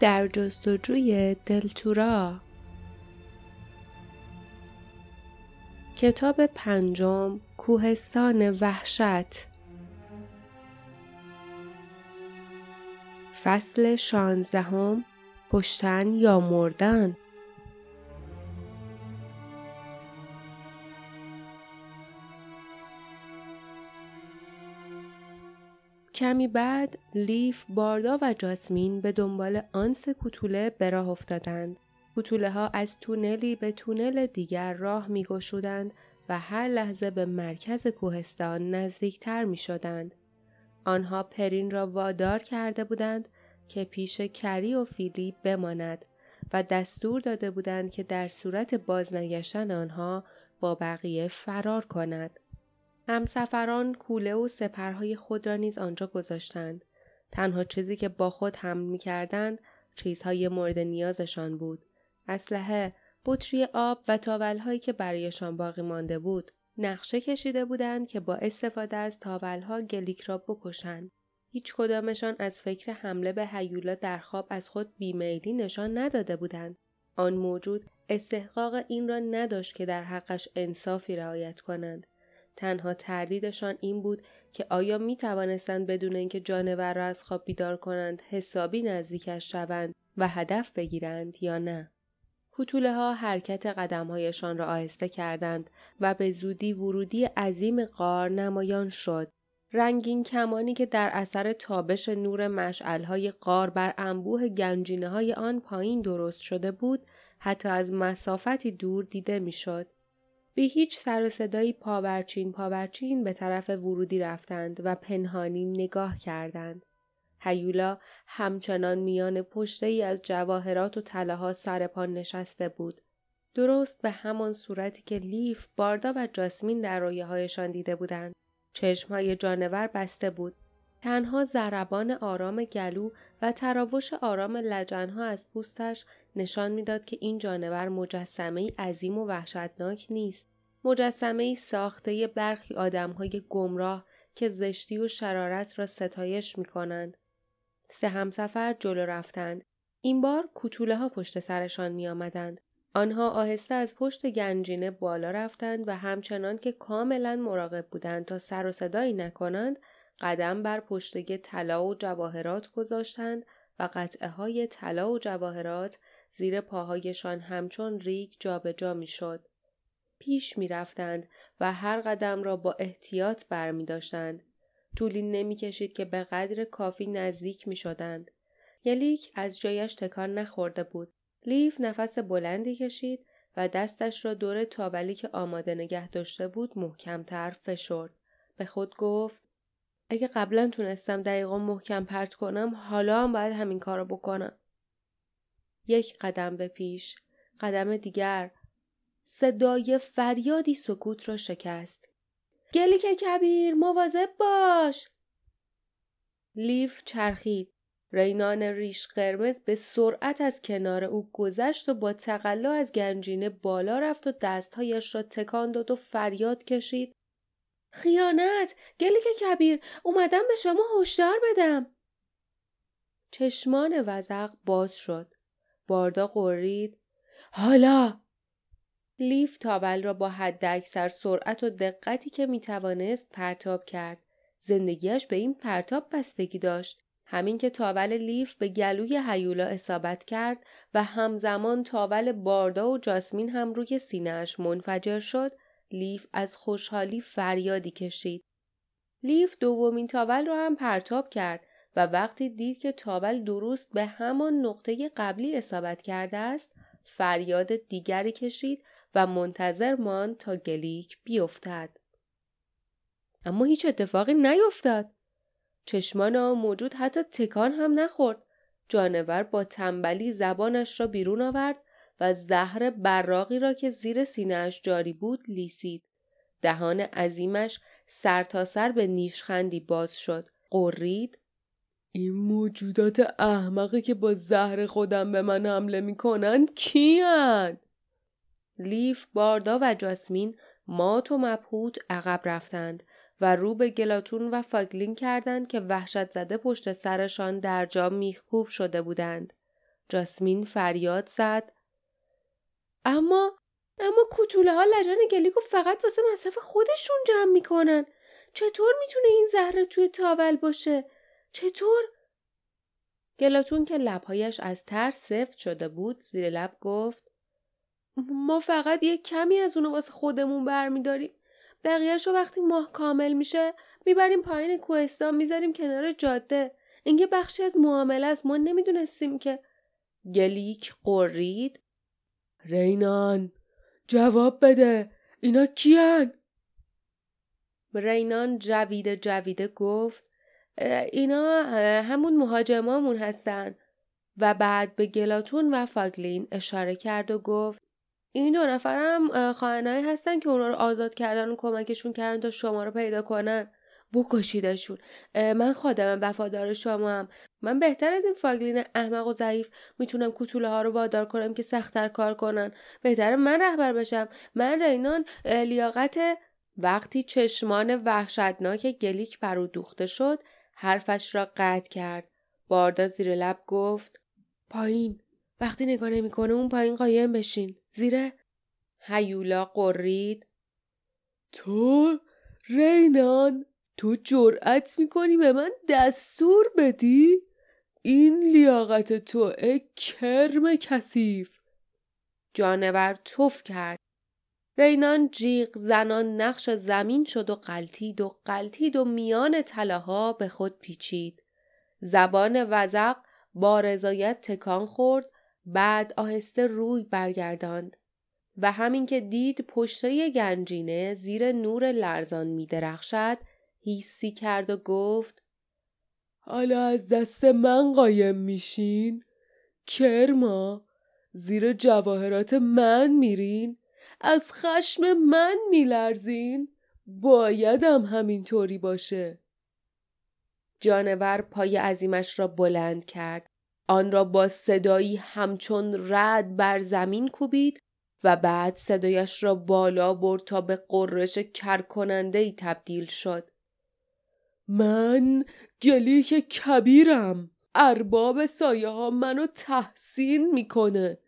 در جستجوی دلتورا. کتاب پنجم کوهستان وحشت. فصل شانزدهم پشتن یا مردن. کمی بعد لیف، باردا و جاسمین به دنبال آنس کوتوله به راه افتادند. کوتوله ها از تونلی به تونل دیگر راه می گشودند و هر لحظه به مرکز کوهستان نزدیکتر می شدند. آنها پرین را وادار کرده بودند که پیش کری و فیلی بماند و دستور داده بودند که در صورت بازنگشتن آنها با بقیه فرار کند. همسفران کوله و سپرهای خود را نیز آنجا گذاشتند. تنها چیزی که با خود حمل می کردند چیزهای مورد نیازشان بود. اسلحه، بطری آب و تاولهایی که برایشان باقی مانده بود. نقشه کشیده بودند که با استفاده از تاولها گلیک را بکشند. هیچ کدامشان از فکر حمله به هیولا در خواب از خود بیمیلی نشان نداده بودند. آن موجود استحقاق این را نداشت که در حقش انصافی رعایت کنند. تنها تردیدشان این بود که آیا می توانستند بدون اینکه جانور را از خواب بیدار کنند حسابی نزدیکش شوند و هدف بگیرند یا نه. کوتوله ها حرکت قدمهایشان را آهسته کردند و به زودی ورودی عظیم غار نمایان شد. رنگین کمانی که در اثر تابش نور مشعلهای غار بر انبوه گنجینه های آن پایین درست شده بود حتی از مسافتی دور دیده می‌شد. بی هیچ سر و صدایی پاورچین پاورچین به طرف ورودی رفتند و پنهانی نگاه کردند. هیولا همچنان میان پشته ای از جواهرات و طلاها پا نشسته بود. درست به همان صورتی که لیف، باردا و جاسمین در رویه دیده بودند. چشمهای جانور بسته بود. تنها ضربان آرام گلو و تراوش آرام لجنها از پوستش نشان می‌داد که این جانور مجسمه عظیم و وحشتناک نیست. مجسمه ساخته برخی آدمهای گمراه که زشتی و شرارت را ستایش می کنند. سه همسفر جلو رفتند. این بار کوتوله ها پشت سرشان می آمدند. آنها آهسته از پشت گنجینه بالا رفتند و همچنان که کاملا مراقب بودند تا سر و صدایی نکنند قدم بر پشتگه طلا و جواهرات گذاشتند و قطعه های طلا و جواهرات زیر پاهایشان همچون ریگ جابجا جا می‌شد. پیش می رفتند و هر قدم را با احتیاط بر می داشتند. طولی نمی کشید که به قدر کافی نزدیک می شدند. یلیک از جایش تکان نخورده بود. لیف نفس بلندی کشید و دستش را دور تاولی که آماده نگه داشته بود محکمتر فشرد. به خود گفت اگه قبلا تونستم دقیقا محکم پرت کنم حالا هم باید همین کارو بکنم. یک قدم به پیش، قدم دیگر، صدای فریادی سکوت را شکست. گلیک کبیر مواظب باش! لیف چرخید. رینان ریش قرمز به سرعت از کنار او گذشت و با تقلا از گنجینه بالا رفت و دستهایش را تکان داد و فریاد کشید. خیانت! گلیک کبیر! اومدم به شما هشدار بدم! چشمان وزق باز شد. باردا قرید. حالا! لیف تابل را با حد اکثر سرعت و دقتی که می توانست پرتاب کرد. زندگیش به این پرتاب بستگی داشت. همین که تاول لیف به گلوی هیولا اصابت کرد و همزمان تاول باردا و جاسمین هم روی سینهاش منفجر شد، لیف از خوشحالی فریادی کشید. لیف دومین تاول را هم پرتاب کرد و وقتی دید که تاول درست به همان نقطه قبلی اصابت کرده است، فریاد دیگری کشید و منتظر ماند تا گلیک بیفتد. اما هیچ اتفاقی نیفتاد. چشمان آن موجود حتی تکان هم نخورد. جانور با تنبلی زبانش را بیرون آورد و زهر براقی را که زیر سینهاش جاری بود لیسید. دهان عظیمش سر تا سر به نیشخندی باز شد. قرید. این موجودات احمقی که با زهر خودم به من حمله می‌کنند کیند؟ لیف، باردا و جاسمین مات و مبهوت عقب رفتند و رو به گلاتون و فاگلین کردند که وحشت زده پشت سرشان در جا میخکوب شده بودند. جاسمین فریاد زد. اما اما کوتوله ها لجن گلیکو فقط واسه مصرف خودشون جمع می‌کنن. چطور می‌تونه این زهره توی تاول باشه؟ چطور؟ گلاتون که لبهایش از ترس سفت شده بود زیر لب گفت ما فقط یه کمی از اونو واسه خودمون برمیداریم. بقیهش رو وقتی ماه کامل میشه می‌بریم پایین کوهستان می‌ذاریم کنار جاده. اینکه بخشی از معامله است ما نمی‌دونستیم که. گلیک قرید رینان جواب بده. اینا کیان؟ رینان جویده جویده گفت اینا همون مهاجمامون هستن. و بعد به گلاتون و فاگلین اشاره کرد و گفت این دو نفرم خواهنهایی هستن که اونا رو آزاد کردن و کمکشون کردن تا شما رو پیدا کنن. بکشیدشون. من خودم وفادار شما هم من بهتر از این فاگلین احمق و ضعیف می‌تونم کوتوله ها رو وادار کنم که سختتر کار کنن. بهتر من رهبر بشم. من رینان لیاقت وقتی چشمان وحشتناک گلیک برو دوخته شد حرفش را قطع کرد. باردا زیر لب گفت پایین. وقتی نگاه نمی‌کنه اون پایین قایم بشین. زیر هیولا قرید. تو رینان تو جرأت می‌کنی به من دستور بدی؟ این لیاقت تو کرم کثیف. جانور توف کرد. رینان جیغ زنان نقش زمین شد و قلتید و قلتید و میان تلاها به خود پیچید. زبان وزق با رضایت تکان خورد. بعد آهسته روی برگرداند و همین که دید پشته گنجینه زیر نور لرزان می درخشد هیسی کرد و گفت حالا از دست من قایم میشین؟ کرما زیر جواهرات من میرین؟ از خشم من میلرزین؟ بایدم همینطوری باشه جانور پای عظیمش را بلند کرد آن را با صدایی همچون رد بر زمین کوبید و بعد صدایش را بالا برد تا به قررش کرکننده ای تبدیل شد. من گلیک کبیرم. ارباب سایه ها منو تحسین می‌کنه.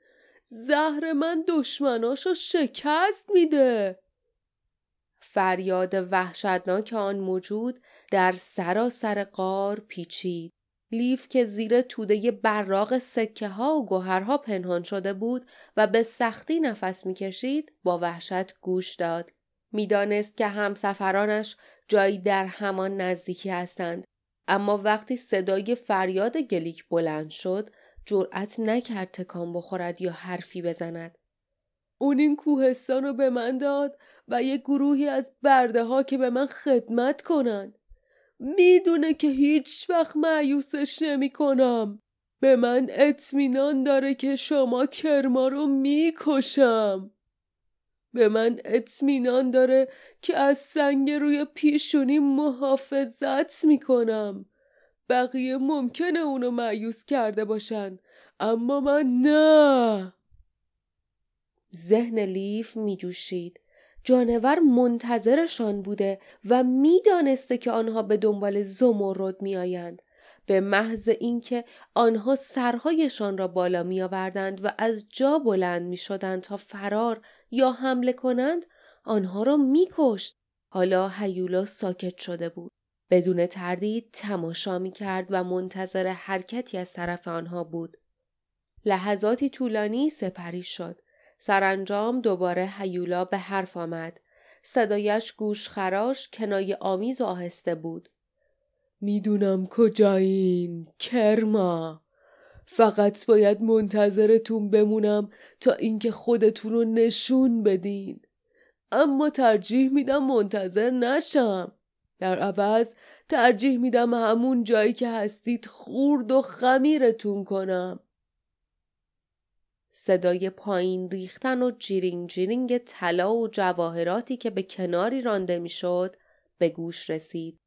زهر من دشمناشو شکست میده. فریاد وحشتناک آن موجود در سراسر قار پیچید. لیف که زیر توده براق سکه ها و گوهرها پنهان شده بود و به سختی نفس می‌کشید با وحشت گوش داد. می‌دانست که همسفرانش جایی در همان نزدیکی هستند. اما وقتی صدای فریاد گلیک بلند شد جرأت نکرد تکان بخورد یا حرفی بزند. اون این کوهستان رو به من داد و یه گروهی از برده ها که به من خدمت کنن. می‌دونه که هیچ وقت معیوسش نمی کنم به من اطمینان داره که شما کرما رو می‌کشم. به من اطمینان داره که از سنگ روی پیشونی محافظت می‌کنم. بقیه ممکنه اونو معیوس کرده باشن اما من نه. ذهن لیف میجوشید. جانور منتظرشان بوده و می‌دانسته که آنها به دنبال زمرد میآیند به محض اینکه آنها سرهایشان را بالا می آوردند و از جا بلند می شدند تا فرار یا حمله کنند آنها را می کشت. حالا هیولا ساکت شده بود. بدون تردید تماشا می کرد و منتظر حرکتی از طرف آنها بود. لحظاتی طولانی سپری شد. سرانجام دوباره هیولا به حرف آمد. صدایش گوش خراش کنای آمیز و آهسته بود. می‌دونم کجایین کرما فقط باید منتظرتون بمونم تا اینکه خودتون رو نشون بدین اما ترجیح میدم منتظر نشم در عوض ترجیح میدم همون جایی که هستید خورد و خمیرتون کنم صدای پایین ریختن و جیرینگ جیرینگ طلا و جواهراتی که به کناری رانده می‌شد به گوش رسید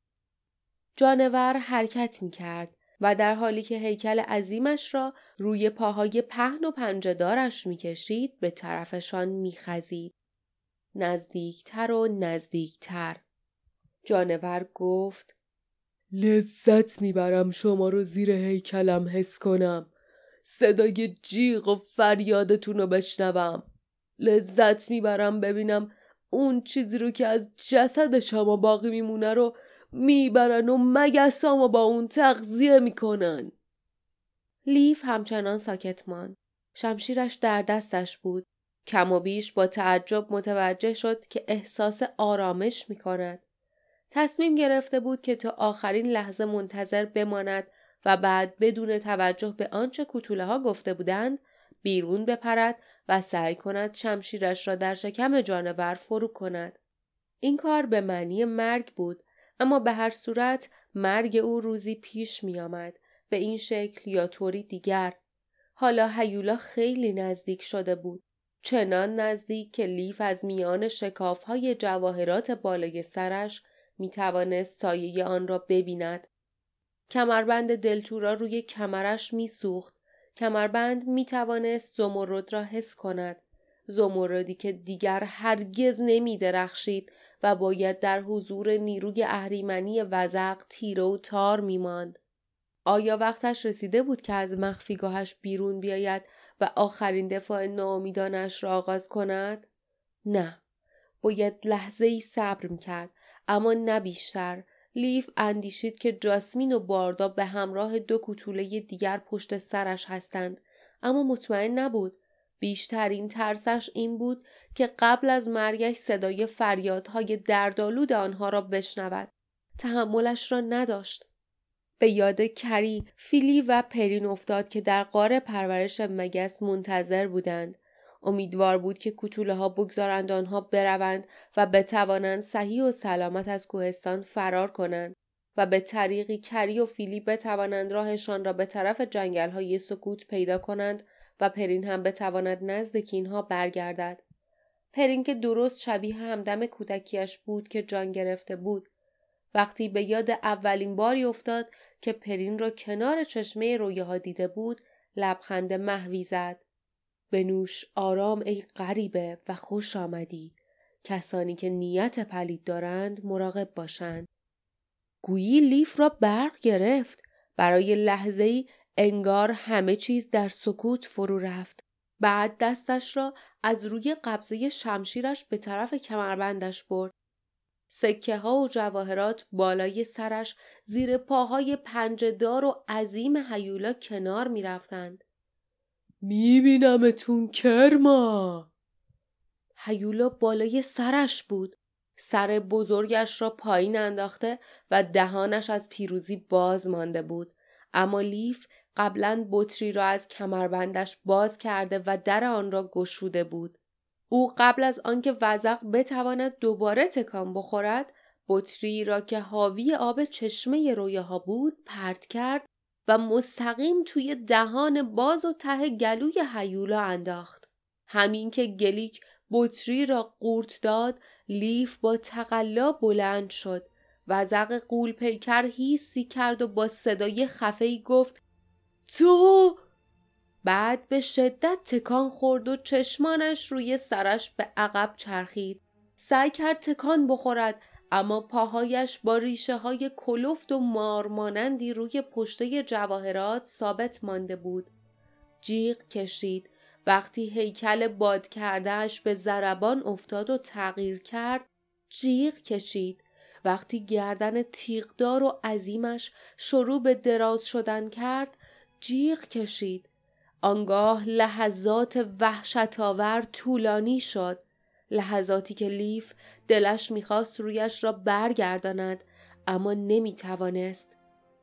جانور حرکت می کرد و در حالی که هیکل عظیمش را روی پاهای پهن و پنجدارش می کشید به طرفشان می خزید. نزدیکتر و نزدیکتر. جانور گفت لذت می‌برم شما رو زیر هیکلم حس کنم. صدای جیغ و فریادتون رو بشنوم. لذت می‌برم ببینم اون چیزی رو که از جسد شما باقی میمونه رو می‌برن و مگسامو با اون تغذیه می‌کنن. لیف همچنان ساکت ماند. شمشیرش در دستش بود. کم و بیش با تعجب متوجه شد که احساس آرامش می کند. تصمیم گرفته بود که تا آخرین لحظه منتظر بماند و بعد بدون توجه به آنچه کوتوله ها گفته بودند بیرون بپرد و سعی کند شمشیرش را در شکم جانور فرو کند. این کار به معنی مرگ بود اما به هر صورت مرگ او روزی پیش می آمد. به این شکل یا طوری دیگر. حالا هیولا خیلی نزدیک شده بود. چنان نزدیک که لیف از میان های جواهرات بالای سرش می توانست سایه آن را ببیند. کمربند دلتورا روی کمرش میسوخت. کمربند می توانست زمرد را حس کند. زمردی که دیگر هرگز نمی درخشید و باید در حضور نیروی اهریمنی وزق تیره و تار می ماند. آیا وقتش رسیده بود که از مخفیگاهش بیرون بیاید و آخرین دفاع ناامیدانش را آغاز کند؟ نه. باید لحظه ای صبر می کرد. اما نه بیشتر. لیف اندیشید که جاسمین و باردا به همراه دو کوتوله دیگر پشت سرش هستند. اما مطمئن نبود. بیشترین ترسش این بود که قبل از مرگش صدای فریادهای دردآلود آنها را بشنود. تحملش را نداشت. به یاد کری، فیلی و پرین افتاد که در قار پرورش مگس منتظر بودند. امیدوار بود که کتوله ها بگذارند آنها بروند و بتوانند صحیح و سلامت از کوهستان فرار کنند و به طریقی کری و فیلی بتوانند راهشان را به طرف جنگل های سکوت پیدا کنند و پرین هم بتواند نزد اینها برگردد. پرین که درست شبیه همدم کودکیش بود که جان گرفته بود وقتی به یاد اولین باری افتاد که پرین را کنار چشمه رویاها دیده بود لبخند محوی زد به نوش آرام ای غریبه و خوش آمدی. کسانی که نیت پلید دارند مراقب باشند. گویی لیف را برق گرفت. برای لحظه ای انگار همه چیز در سکوت فرو رفت. بعد دستش را از روی قبضه شمشیرش به طرف کمربندش برد. سکه ها و جواهرات بالای سرش زیر پاهای پنجدار و عظیم هیولا کنار می رفتند. می بینمتون کرما هیولا بالای سرش بود. سر بزرگش را پایین انداخته و دهانش از پیروزی باز مانده بود. اما لیف قبلا بطری را از کمربندش باز کرده و در آن را گشوده بود. او قبل از آنکه وزق بتواند دوباره تکان بخورد بطری را که حاوی آب چشمه رویاها بود پرت کرد و مستقیم توی دهان باز و ته گلوی هیولا انداخت همین که گلیک بطری را قورت داد لیف با تقلا بلند شد وزق قول پیکر هیسی کرد و با صدای خفهی گفت تو بعد به شدت تکان خورد و چشمانش روی سرش به عقب چرخید. سعی کرد تکان بخورد اما پاهایش با ریشه های کلفت و مارمانندی روی پشته جواهرات ثابت مانده بود. جیغ کشید. وقتی هیکل باد کردهش به زربان افتاد و تغییر کرد جیغ کشید. وقتی گردن تیغدار و عظیمش شروع به دراز شدن کرد جیغ کشید. آنگاه لحظات وحشتآور طولانی شد لحظاتی که لیف دلش می‌خواست رویش را برگرداند اما نمی‌توانست.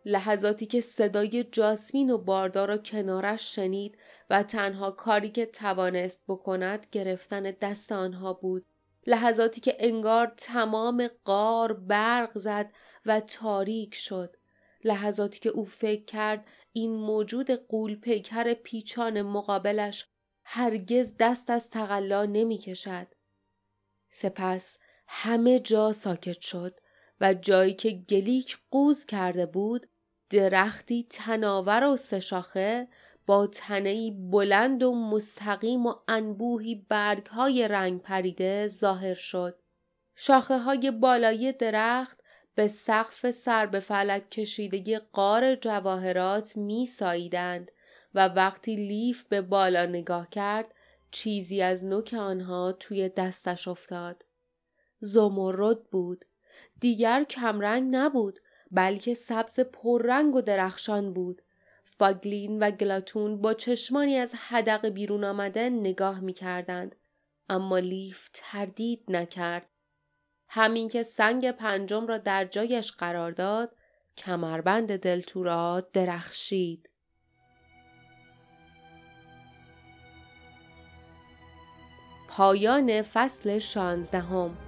لحظاتی که صدای جاسمین و باردار را کنارش شنید و تنها کاری که توانست بکند گرفتن دست آنها بود. لحظاتی که انگار تمام قار برق زد و تاریک شد. لحظاتی که او فکر کرد این موجود قول پیکر پیچان مقابلش هرگز دست از تقلا نمی کشد. سپس همه جا ساکت شد و جایی که گلیک قوز کرده بود درختی تناور و سشاخه با تنهی بلند و مستقیم و انبوهی برگهای رنگ پریده ظاهر شد. شاخه های بالای درخت به سقف سر به فلک کشیده قار جواهرات می ساییدند و وقتی لیف به بالا نگاه کرد چیزی از نوک آنها توی دستش افتاد. زمرد بود. دیگر کمرنگ نبود بلکه سبز پررنگ و درخشان بود. فاگلین و گلاتون با چشمانی از حدق بیرون آمده نگاه می کردند. اما لیف تردید نکرد. همین که سنگ پنجم را در جایش قرار داد کمربند دلتورا درخشید. پایان فصل شانزدهم